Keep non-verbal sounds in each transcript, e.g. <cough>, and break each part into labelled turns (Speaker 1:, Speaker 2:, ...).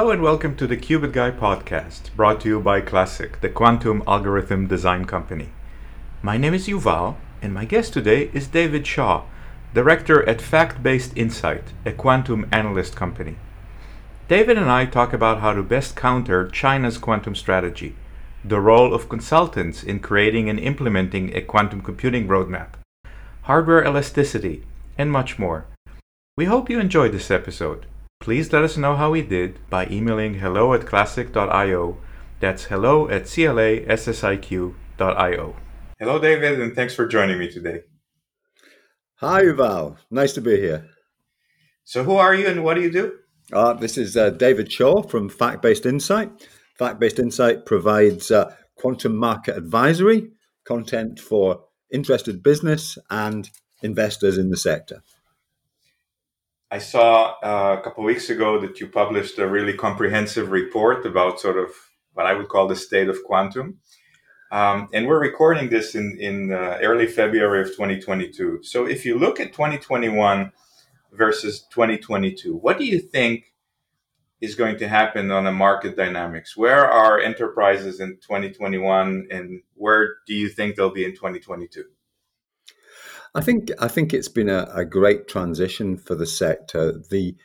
Speaker 1: Hello and welcome to the Qubit Guy podcast, brought to you by Classiq, the quantum algorithm design company. My name is Yuval, and my guest today is David Shaw, director at Fact Based Insight, a quantum analyst company. David and I talk about how to best counter China's quantum strategy, the role of consultants in creating and implementing a quantum computing roadmap, hardware elasticity, and much more. We hope you enjoyed this episode. Please let us know how we did by emailing hello at classiq.io. That's hello at classiq.io. Hello, David, and thanks for joining me today.
Speaker 2: Hi, Yuval. Nice to be here.
Speaker 1: So, who are you and what do you do?
Speaker 2: Uh, this is uh, David Shaw from Fact Based Insight. Fact Based Insight provides uh, quantum market advisory, content for interested business and investors in the sector.
Speaker 1: I saw uh, a couple weeks ago that you published a really comprehensive report about sort of what I would call the state of quantum. Um, and we're recording this in, in uh, early February of 2022. So if you look at 2021 versus 2022, what do you think is going to happen on the market dynamics? Where are enterprises in 2021 and where do you think they'll be in 2022?
Speaker 2: I think I think it's been a, a great transition for the sector. The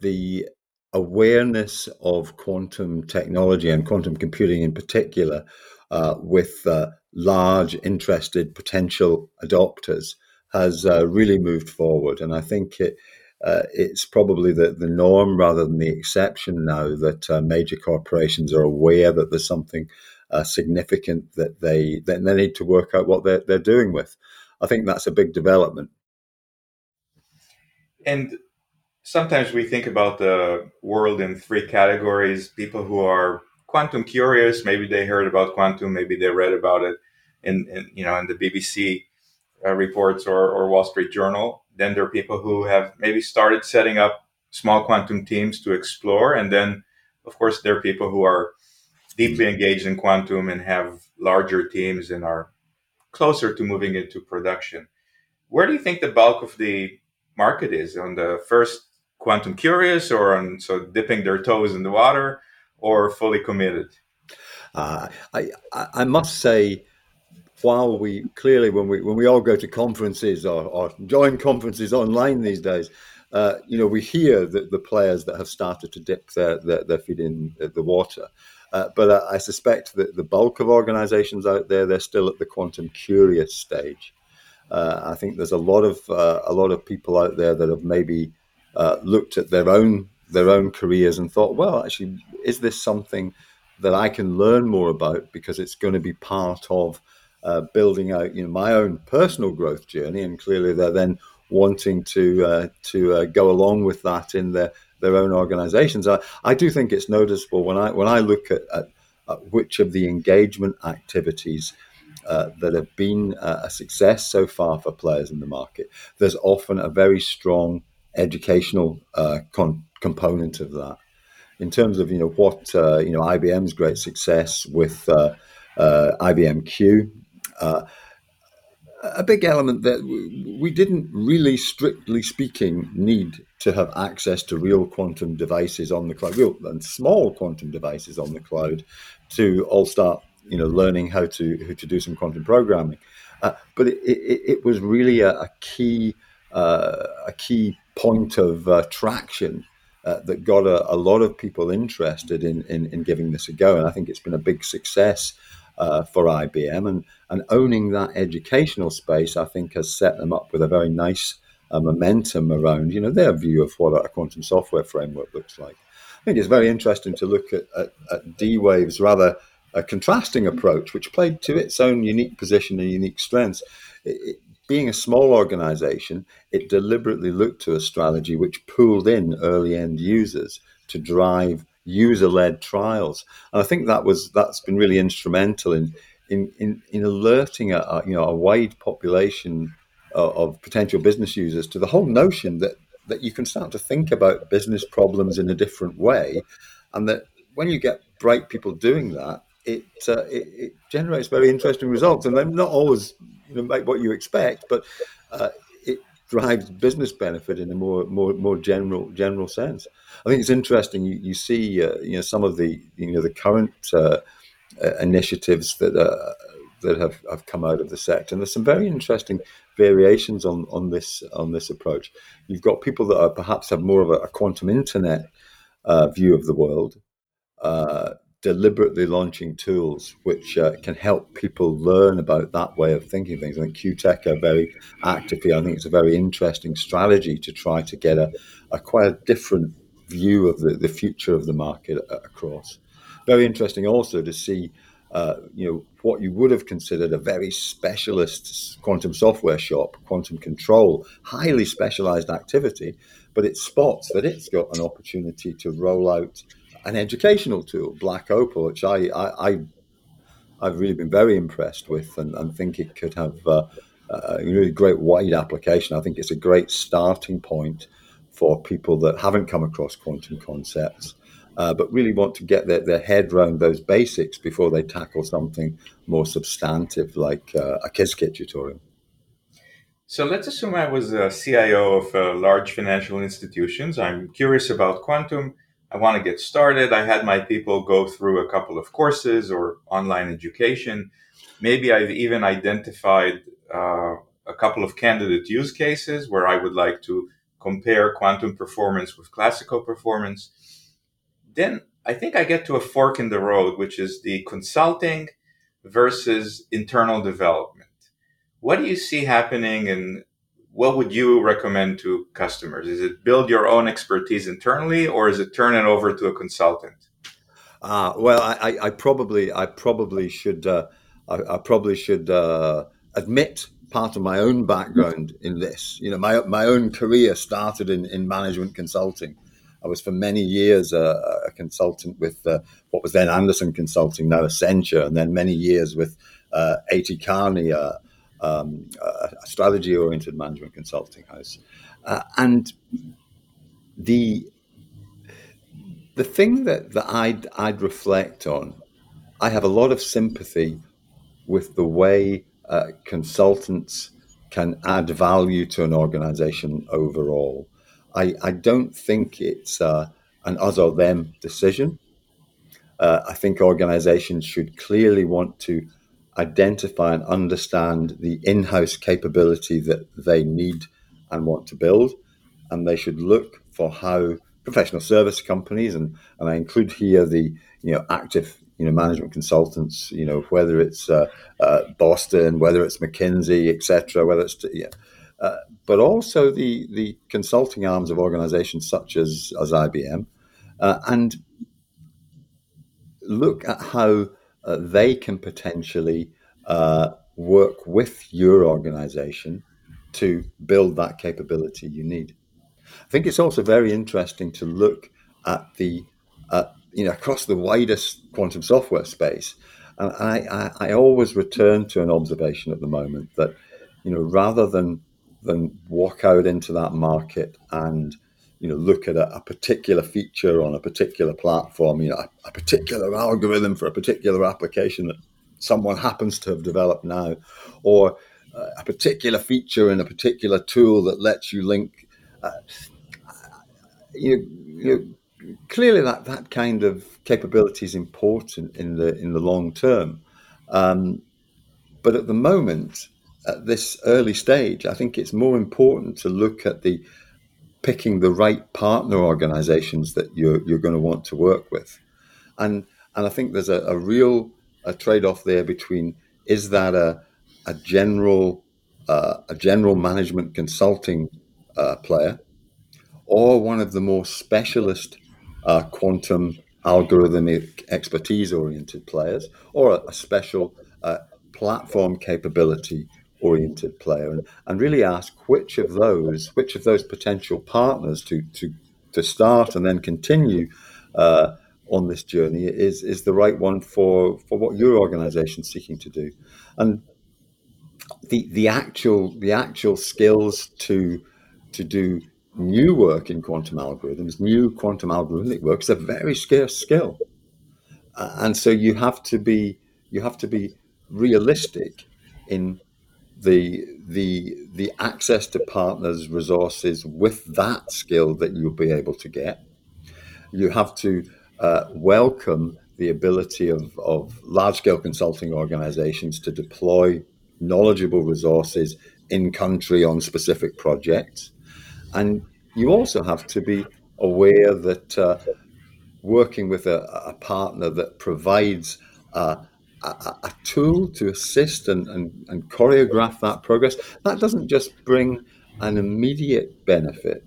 Speaker 2: the awareness of quantum technology and quantum computing in particular, uh, with uh, large interested potential adopters, has uh, really moved forward, and I think it. Uh, it's probably the, the norm rather than the exception now that uh, major corporations are aware that there's something uh, significant that they that they need to work out what they're, they're doing with. I think that's a big development.
Speaker 1: And sometimes we think about the world in three categories. People who are quantum curious maybe they heard about quantum maybe they read about it in, in you know in the bbc uh, reports or, or wall street journal. Then there are people who have maybe started setting up small quantum teams to explore. And then of course there are people who are deeply engaged in quantum and have larger teams and are closer to moving into production. Where do you think the bulk of the market is on the first quantum curious or on so dipping their toes in the water or fully committed?
Speaker 2: Uh, I, I must say, while we clearly when we when we all go to conferences or, or join conferences online these days, uh, you know, we hear that the players that have started to dip their, their, their feet in the water. Uh, but uh, I suspect that the bulk of organizations out there, they're still at the quantum curious stage. Uh, I think there's a lot of uh, a lot of people out there that have maybe looked at their own their own careers and thought, well, actually, is this something that I can learn more about because it's going to be part of building out, you know, my own personal growth journey, and clearly they're then wanting to to go along with that in their their own organizations. I, I do think it's noticeable when I when I look at, at, at which of the engagement activities uh, that have been a success so far for players in the market. There's often a very strong educational uh, con- component of that. In terms of you know what uh, you know IBM's great success with uh, uh, IBM Q a big element that we didn't really, strictly speaking, need to have access to real quantum devices on the cloud, real and small quantum devices on the cloud, to all start, you know, learning how to how to do some quantum programming. Uh, but it, it, it, was really a, a key uh, a key point of uh, traction uh, that got a, a, lot of people interested in, in, in giving this a go, and I think it's been a big success uh, for IBM. And, and owning that educational space, I think, has set them up with a very nice uh, momentum around, you know, their view of what a quantum software framework looks like. I think it's very interesting to look at, at, at D-Wave's rather a contrasting approach, which played to its own unique position and unique strengths. It, it, being a small organization, it deliberately looked to a strategy which pulled in early end users to drive user-led trials, and I think that was that's been really instrumental in in in, in alerting a, a, you know a wide population of, potential business users to the whole notion that that you can start to think about business problems in a different way, and that when you get bright people doing that, it, uh, it, it, generates very interesting results, and they're not always you know, make what you expect, but uh, drives business benefit in a more more more general general sense. I think it's interesting. You, you see, uh, you know, some of the you know the current uh, uh, initiatives that uh, that have, have come out of the sector, and there's some very interesting variations on on this on this approach. You've got people that are perhaps have more of a, a quantum internet uh, view of the world. Uh, deliberately launching tools which uh, can help people learn about that way of thinking things. I think QuTech are very actively. I think it's a very interesting strategy to try to get a, a quite a different view of the, the future of the market across. Very interesting also to see, uh, you know, what you would have considered a very specialist quantum software shop, quantum control, highly specialized activity, but it spots that it's got an opportunity to roll out an educational tool, Black Opal, which I, I, I have really been very impressed with, and, and think it could have uh, a really great wide application. I think it's a great starting point for people that haven't come across quantum concepts, uh, but really want to get their, their head around those basics before they tackle something more substantive like uh, a Qiskit tutorial.
Speaker 1: So let's assume I was a CIO of uh, large financial institutions. I'm curious about quantum. I want to get started. I had my people go through a couple of courses or online education. Maybe I've even identified uh, a couple of candidate use cases where I would like to compare quantum performance with classical performance. Then I think I get to a fork in the road, which is the consulting versus internal development. What do you see happening and what would you recommend to customers? Is it build your own expertise internally, or is it turn it over to a consultant?
Speaker 2: Uh, well, I, I, probably, I probably should, uh, I, I, probably should uh, admit part of my own background in this. You know, my my own career started in, in management consulting. I was for many years a, a consultant with uh, what was then Andersen Consulting, now Accenture, and then many years with uh, A.T. Kearney, uh, um, a strategy oriented management consulting house. Uh, and the the thing that, that I'd, I'd reflect on, I have a lot of sympathy with the way uh, consultants can add value to an organization overall. I, I don't think it's uh, an us or them decision. Uh, I think organizations should clearly want to identify and understand the in house capability that they need and want to build. And they should look for how professional service companies, and, and I include here the you know active you know management consultants, you know whether it's uh, uh, Boston, whether it's McKinsey, etc., whether it's yeah, uh, but also the the consulting arms of organisations such as as IBM, uh, and look at how uh, they can potentially uh, work with your organization to build that capability you need. I think it's also very interesting to look at the, uh, you know, across the widest quantum software space. And I, I, I, always return to an observation at the moment that, you know, rather than than walk out into that market and you know look at a, a, particular feature on a particular platform you know a, a, particular algorithm for a particular application that someone happens to have developed now or uh, a particular feature in a particular tool that lets you link uh, you, you clearly that that kind of capability is important in the in the long term. Um, but at the moment at this early stage i think it's more important to look at the picking the right partner organizations that you're, you're going to want to work with. And, and I think there's a, a real a trade-off there between is that a, a general uh, a general management consulting uh, player or one of the more specialist uh, quantum algorithmic expertise oriented players or a, a special uh, platform capability oriented player and, and really ask which of those which of those potential partners to to to start and then continue uh, on this journey is is the right one for for what your organization is seeking to do. And the the actual the actual skills to to do new work in quantum algorithms new quantum algorithmic work is a very scarce skill. Uh, and so you have to be you have to be realistic in the the the access to partners resources with that skill that you'll be able to get. You have to uh, welcome the ability of, of large scale consulting organizations to deploy knowledgeable resources in country on specific projects. And you also have to be aware that uh, working with a, a, partner that provides uh, a, a, tool to assist and, and, and choreograph that progress, that doesn't just bring an immediate benefit,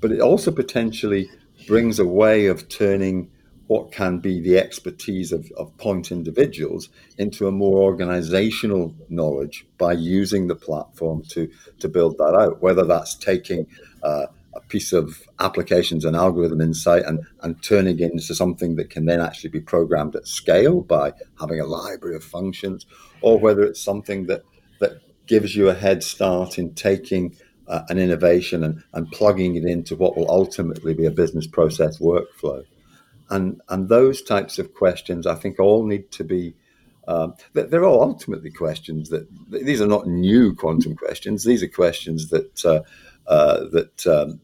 Speaker 2: but it also potentially brings a way of turning what can be the expertise of, of point individuals into a more organizational knowledge by using the platform to, to build that out, whether that's taking uh, a piece of applications and algorithm insight and, and turning it into something that can then actually be programmed at scale by having a library of functions, or whether it's something that, that gives you a head start in taking uh, an innovation and, and plugging it into what will ultimately be a business process workflow. And, and those types of questions, I think, all need to be. Um, they're all ultimately questions that these are not new quantum questions. These are questions that uh, uh, that um,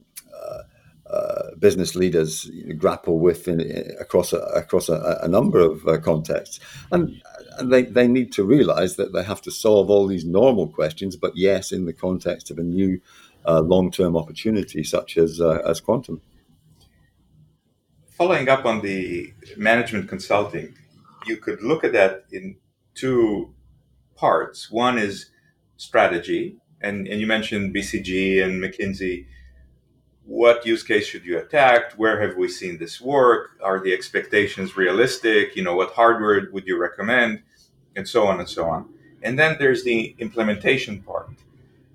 Speaker 2: uh, uh, business leaders grapple with in, across a, across a, a number of uh, contexts, and and they, they need to realize that they have to solve all these normal questions, but yes, in the context of a new uh, long term opportunity such as as quantum
Speaker 1: following up on the management consulting, you could look at that in two parts. One is strategy, and, and you mentioned BCG and McKinsey. What use case should you attack? Where have we seen this work? Are the expectations realistic? You know, what hardware would you recommend? And so on and so on. And then there's the implementation part.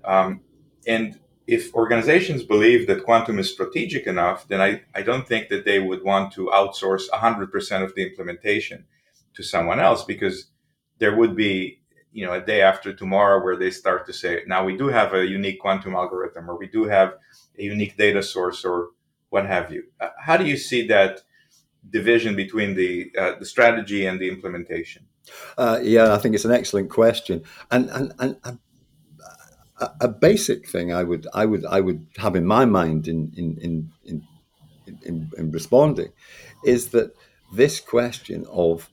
Speaker 1: Um, and if organizations believe that quantum is strategic enough, then I, I don't think that they would want to outsource 100% of the implementation to someone else because there would be, you know, a day after tomorrow where they start to say, now we do have a unique quantum algorithm or we do have a unique data source or what have you. Uh, how do you see that division between the, uh, the strategy and the implementation?
Speaker 2: Uh, yeah, I think it's an excellent question. And, and, and a, a, basic thing I would I would I would have in my mind in in in in, in, in responding is that this question of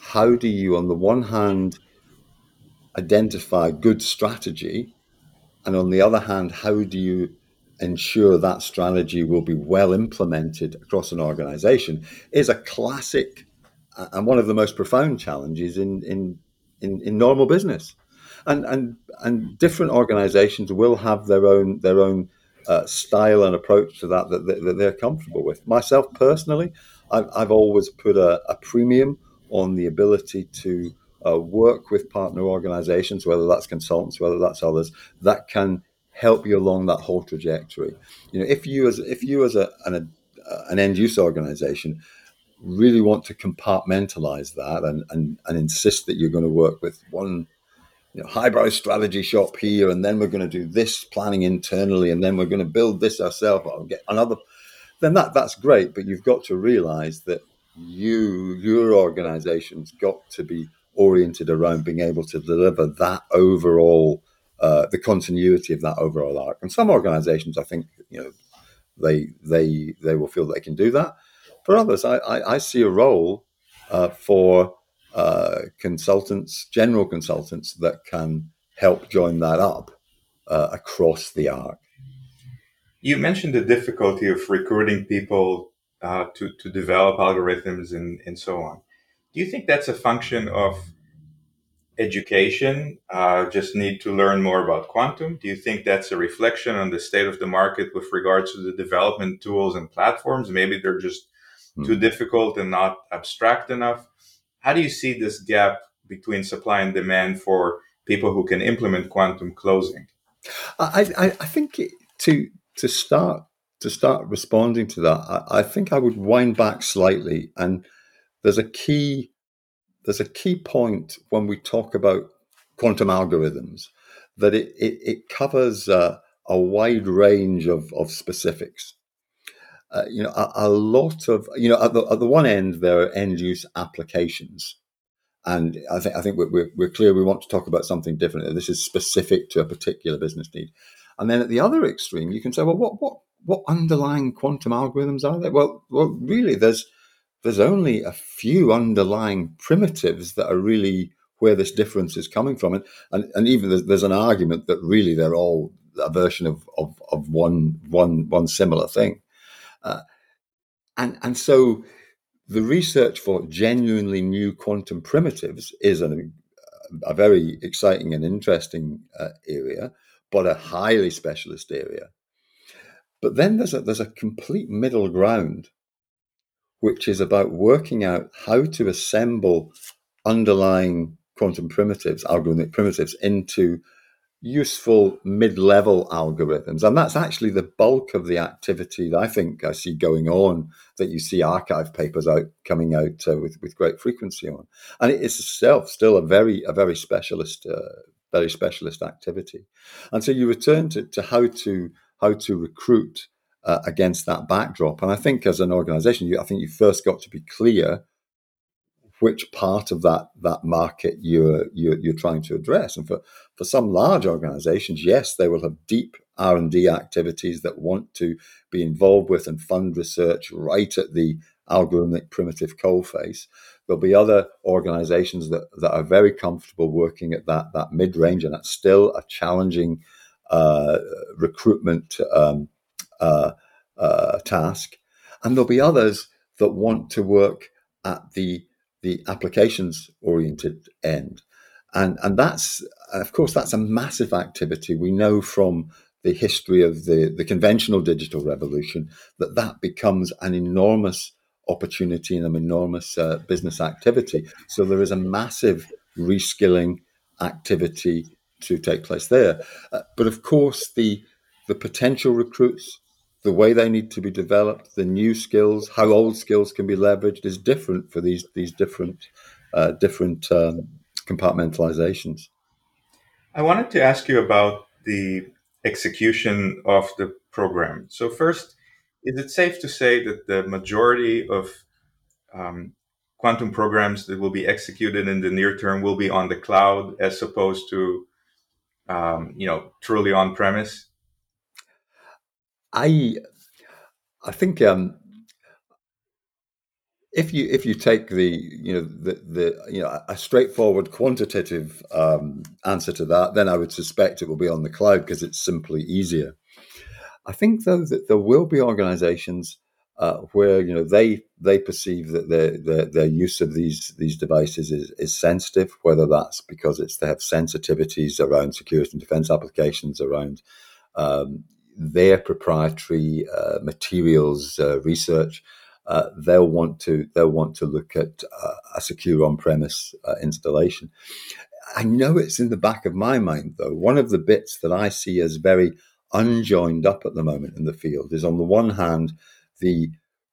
Speaker 2: how do you on the one hand identify good strategy and on the other hand how do you ensure that strategy will be well implemented across an organization is a classic and one of the most profound challenges in in in, in normal business and and and different organisations will have their own their own uh, style and approach to that that, that they're comfortable with. Myself personally, I've, I've always put a, a, premium on the ability to uh, work with partner organisations, whether that's consultants, whether that's others, that can help you along that whole trajectory. You know, if you as if you as a, an, a, an end use organisation really want to compartmentalize that and, and, and insist that you're going to work with one you know, highbrow strategy shop here, and then we're going to do this planning internally, and then we're going to build this ourselves. I'll get another. Then that that's great, but you've got to realise that you your organisation's got to be oriented around being able to deliver that overall, uh, the continuity of that overall arc. And some organisations, I think, you know, they they they will feel they can do that. For others, I I, I see a role uh, for uh, consultants, general consultants that can help join that up uh, across the arc.
Speaker 1: You mentioned the difficulty of recruiting people uh, to, to develop algorithms and, and so on. Do you think that's a function of education? Uh, just need to learn more about quantum? Do you think that's a reflection on the state of the market with regards to the development tools and platforms? Maybe they're just hmm. too difficult and not abstract enough how do you see this gap between supply and demand for people who can implement quantum closing?
Speaker 2: I, I, I think to to start to start responding to that, I, I, think I would wind back slightly. And there's a key there's a key point when we talk about quantum algorithms that it it, it covers uh, a wide range of, of specifics. Uh, you know, a, a, lot of, you know, at the, at the one end, there are end use applications. And I think I think we're, we're clear we want to talk about something different. This is specific to a particular business need. And then at the other extreme, you can say, well, what what what underlying quantum algorithms are there? Well, well, really, there's there's only a few underlying primitives that are really where this difference is coming from, and and, and even there's, there's an argument that really they're all a version of of, of one one one similar thing, uh, and and so the research for genuinely new quantum primitives is an, a very exciting and interesting uh, area, but a highly specialist area. But then there's a, there's a complete middle ground, which is about working out how to assemble underlying quantum primitives, algorithmic primitives, into useful mid-level algorithms. And that's actually the bulk of the activity that i think i see going on that you see arXiv papers out coming out uh, with, with great frequency on. And it is itself still a very a very specialist uh, very specialist activity. And so you return to, to how to how to recruit uh, against that backdrop and i think as an organization you, i think you first got to be clear which part of that that market you're, you're, you're trying to address. And for for some large organisations, yes, they will have deep R and D activities that want to be involved with and fund research right at the algorithmic primitive coalface. There'll be other organisations that that are very comfortable working at that that mid range, and that's still a challenging uh, recruitment um, uh, uh, task. And there'll be others that want to work at the the applications oriented end. And, and that's, of course, that's a massive activity. We know from the history of the, the conventional digital revolution that that becomes an enormous opportunity and an enormous uh, business activity. So there is a massive reskilling activity to take place there. Uh, but of course, the the potential recruits the way they need to be developed, the new skills, how old skills can be leveraged is different for these these different uh, different um, compartmentalizations.
Speaker 1: I wanted to ask you about the execution of the program. So first, is it safe to say that the majority of um, quantum programs that will be executed in the near term will be on the cloud as opposed to um, you know truly on premise?
Speaker 2: I I think um, if you if you take the you know the the you know a straightforward quantitative um, answer to that, then I would suspect it will be on the cloud because it's simply easier. I think though that there will be organisations uh, where you know they they perceive that their, their their use of these these devices is, is sensitive, whether that's because it's they have sensitivities around security and defence applications around um, their proprietary uh, materials uh, research, uh, they'll want to they'll want to look at a secure on-premise installation. I know it's in the back of my mind though. One of the bits that I see as very unjoined up at the moment in the field is on the one hand the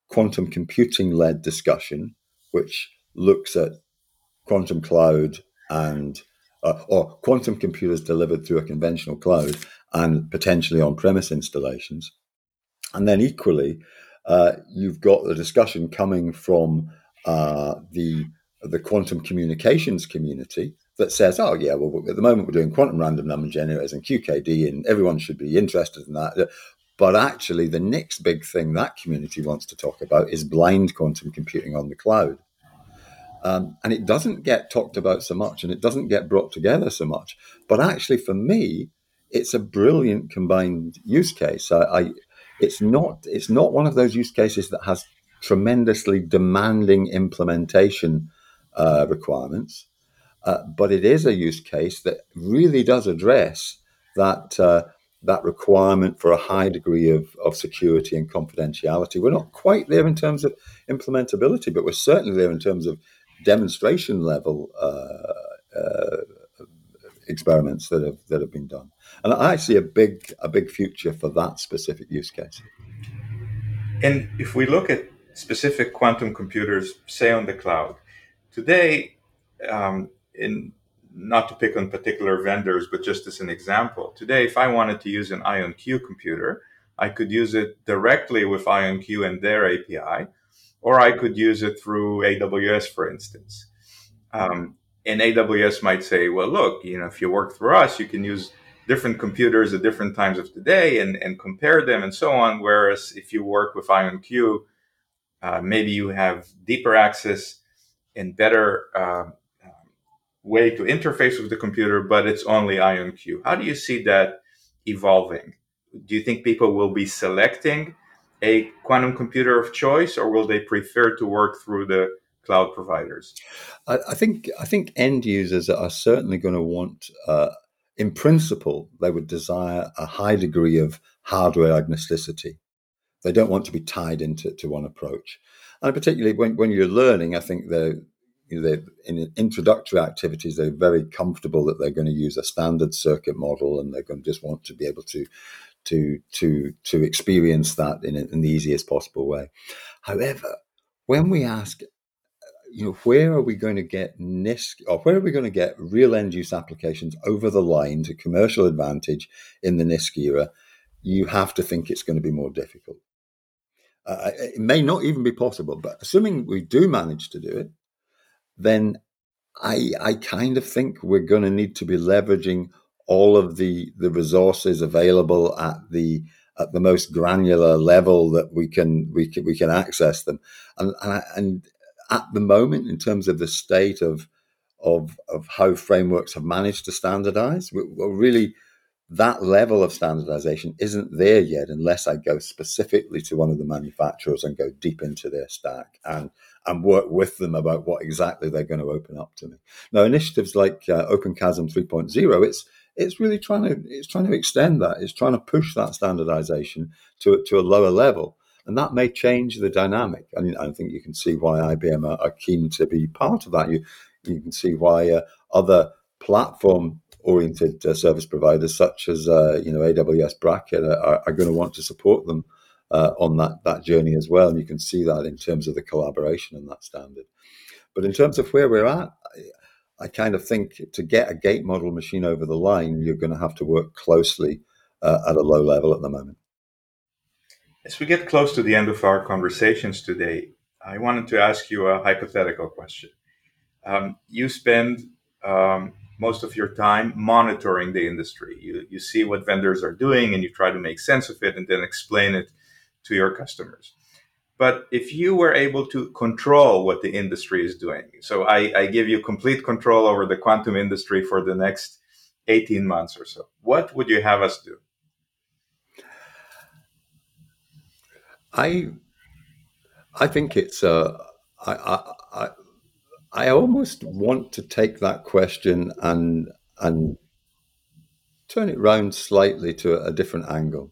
Speaker 2: quantum computing led discussion, which looks at quantum cloud and uh, or quantum computers delivered through a conventional cloud and potentially on premise installations. And then equally, uh, you've got the discussion coming from uh, the the quantum communications community that says, "Oh yeah, well at the moment we're doing quantum random number generators and QKD, and everyone should be interested in that." But actually, the next big thing that community wants to talk about is blind quantum computing on the cloud. Um, and it doesn't get talked about so much and it doesn't get brought together so much. But actually, for me, it's a brilliant combined use case. I, I, it's not it's not one of those use cases that has tremendously demanding implementation uh, requirements, uh, but it is a use case that really does address that uh, that requirement for a high degree of, of security and confidentiality. We're not quite there in terms of implementability, but we're certainly there in terms of demonstration level uh, uh, experiments that have that have been done. And I see a big a big future for that specific use case.
Speaker 1: And if we look at specific quantum computers, say on the cloud, today, um, in not to pick on particular vendors, but just as an example, today, if I wanted to use an IonQ computer, I could use it directly with IonQ and their API, or I could use it through AWS, for instance. Um, and AWS might say, well, look, you know, if you work for us, you can use different computers at different times of the day and, and compare them and so on. Whereas if you work with IonQ, uh, maybe you have deeper access and better uh, way to interface with the computer, but it's only IonQ. How do you see that evolving? Do you think people will be selecting a quantum computer of choice, or will they prefer to work through the cloud providers?
Speaker 2: I, I think I think end users are certainly going to want, uh, in principle, they would desire a high degree of hardware agnosticity. They don't want to be tied into to one approach, and particularly when, when you're learning, I think the you know, in introductory activities, they're very comfortable that they're going to use a standard circuit model, and they're going to just want to be able to to to to experience that in, in the easiest possible way. However, when we ask, you know, where are we going to get NISQ or where are we going to get real end use applications over the line to commercial advantage in the NISQ era? You have to think it's going to be more difficult. Uh, it may not even be possible, but assuming we do manage to do it, then I I kind of think we're going to need to be leveraging all of the the resources available at the at the most granular level that we can we can we can access them and and, and at the moment in terms of the state of of of how frameworks have managed to standardize really that level of standardization isn't there yet unless I go specifically to one of the manufacturers and go deep into their stack and and work with them about what exactly they're going to open up to me. Now, initiatives like uh, OpenQASM 3.0, it's it's really trying to it's trying to extend that. It's trying to push that standardization to to a lower level, and that may change the dynamic. I mean, I think you can see why IBM are, are keen to be part of that. You you can see why uh, other platform oriented uh, service providers such as uh, you know AWS Braket are, are going to want to support them uh, on that that journey as well. And you can see that in terms of the collaboration and that standard. But in terms of where we're at, I, I kind of think to get a gate model machine over the line, you're going to have to work closely uh, at a low level at the moment.
Speaker 1: As we get close to the end of our conversations today, I wanted to ask you a hypothetical question. Um, you spend um, most of your time monitoring the industry. You, you see what vendors are doing and you try to make sense of it and then explain it to your customers. But if you were able to control what the industry is doing, so I, I give you complete control over the quantum industry for the next 18 months or so, what would you have us do?
Speaker 2: I I think it's uh, I, I, I I almost want to take that question and and turn it round slightly to a different angle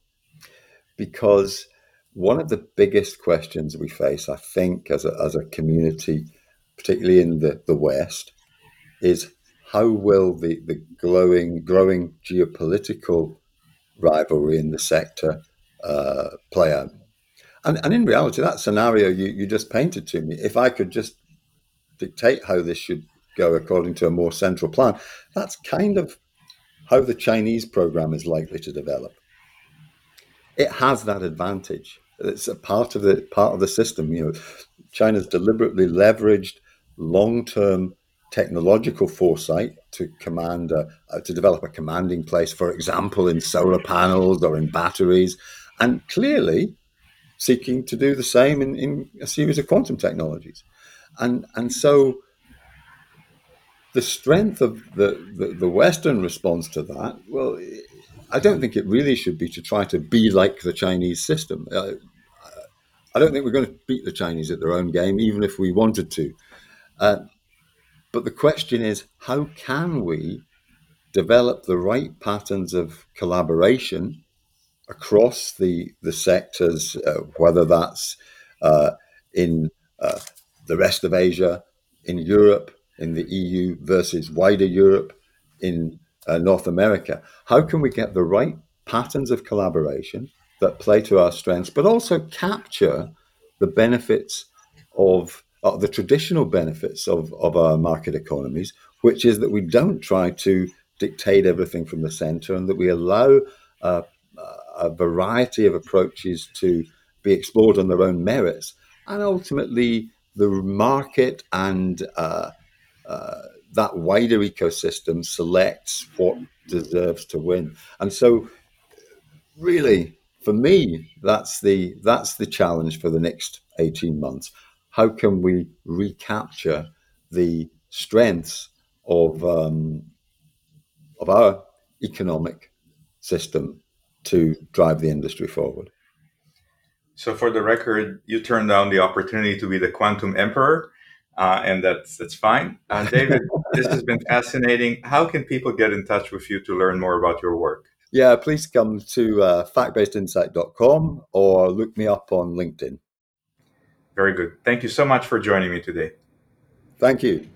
Speaker 2: because one of the biggest questions we face, I think, as a, as a community, particularly in the, the West, is how will the, the glowing, growing geopolitical rivalry in the sector uh, play out? And, and in reality, that scenario you, you just painted to me, if I could just dictate how this should go according to a more central plan, that's kind of how the Chinese program is likely to develop. It has that advantage it's a part of the part of the system. You know, China's deliberately leveraged long-term technological foresight to command a, uh, to develop a commanding place, for example, in solar panels or in batteries, and clearly seeking to do the same in, in a series of quantum technologies. And and so the strength of the, the, the Western response to that, well, I don't think it really should be to try to be like the Chinese system. Uh, I don't think we're going to beat the Chinese at their own game, even if we wanted to. Uh, but the question is, how can we develop the right patterns of collaboration across the the sectors, uh, whether that's uh, in uh, the rest of Asia, in Europe, in the EU versus wider Europe, in uh, North America. How can we get the right patterns of collaboration that play to our strengths, but also capture the benefits of uh, the traditional benefits of, of our market economies, which is that we don't try to dictate everything from the center and that we allow uh, a variety of approaches to be explored on their own merits. And ultimately, the market and uh, uh, that wider ecosystem selects what deserves to win. And so, really, for me, that's the that's the challenge for the next eighteen months. How can we recapture the strengths of um, of our economic system to drive the industry forward?
Speaker 1: So, for the record, you turned down the opportunity to be the quantum emperor, uh, and that's that's fine. Uh, <laughs> David, this has been fascinating. How can people get in touch with you to learn more about your work?
Speaker 2: Yeah, please come to uh, factbasedinsight.com or look me up on LinkedIn.
Speaker 1: Very good. Thank you so much for joining me today.
Speaker 2: Thank you.